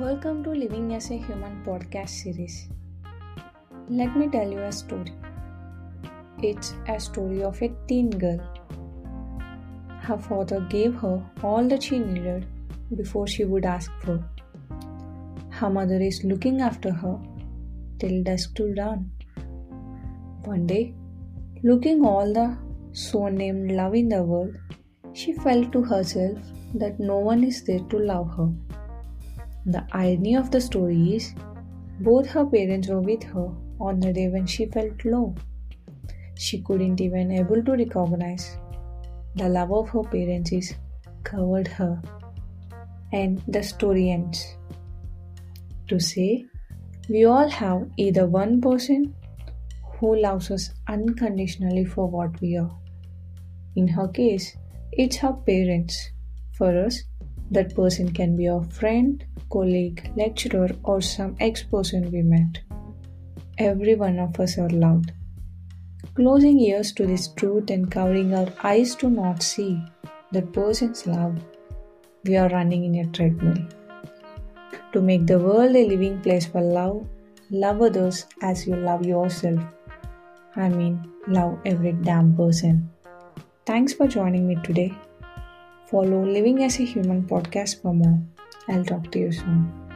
Welcome to Living as a Human podcast series. Let me tell you a story. It's a story of a teen girl. Her father gave her all that she needed before she would ask for. Her mother is looking after her till dusk to dawn. One day, looking all the so named love in the world, she felt to herself that no one is there to love her. The irony of the story is both her parents were with her on the day when she felt low. She couldn't even able to recognize the love of her parents is covered her. And the story ends. To say we all have either one person who loves us unconditionally for what we are. In her case, it's her parents. For us, that person can be a friend, colleague, lecturer, or some ex person we met. Every one of us are loved. Closing ears to this truth and covering our eyes to not see that person's love, we are running in a treadmill. To make the world a living place for love, love others as you love yourself. I mean, love every damn person. Thanks for joining me today. Follow Living as a Human podcast for more. I'll talk to you soon.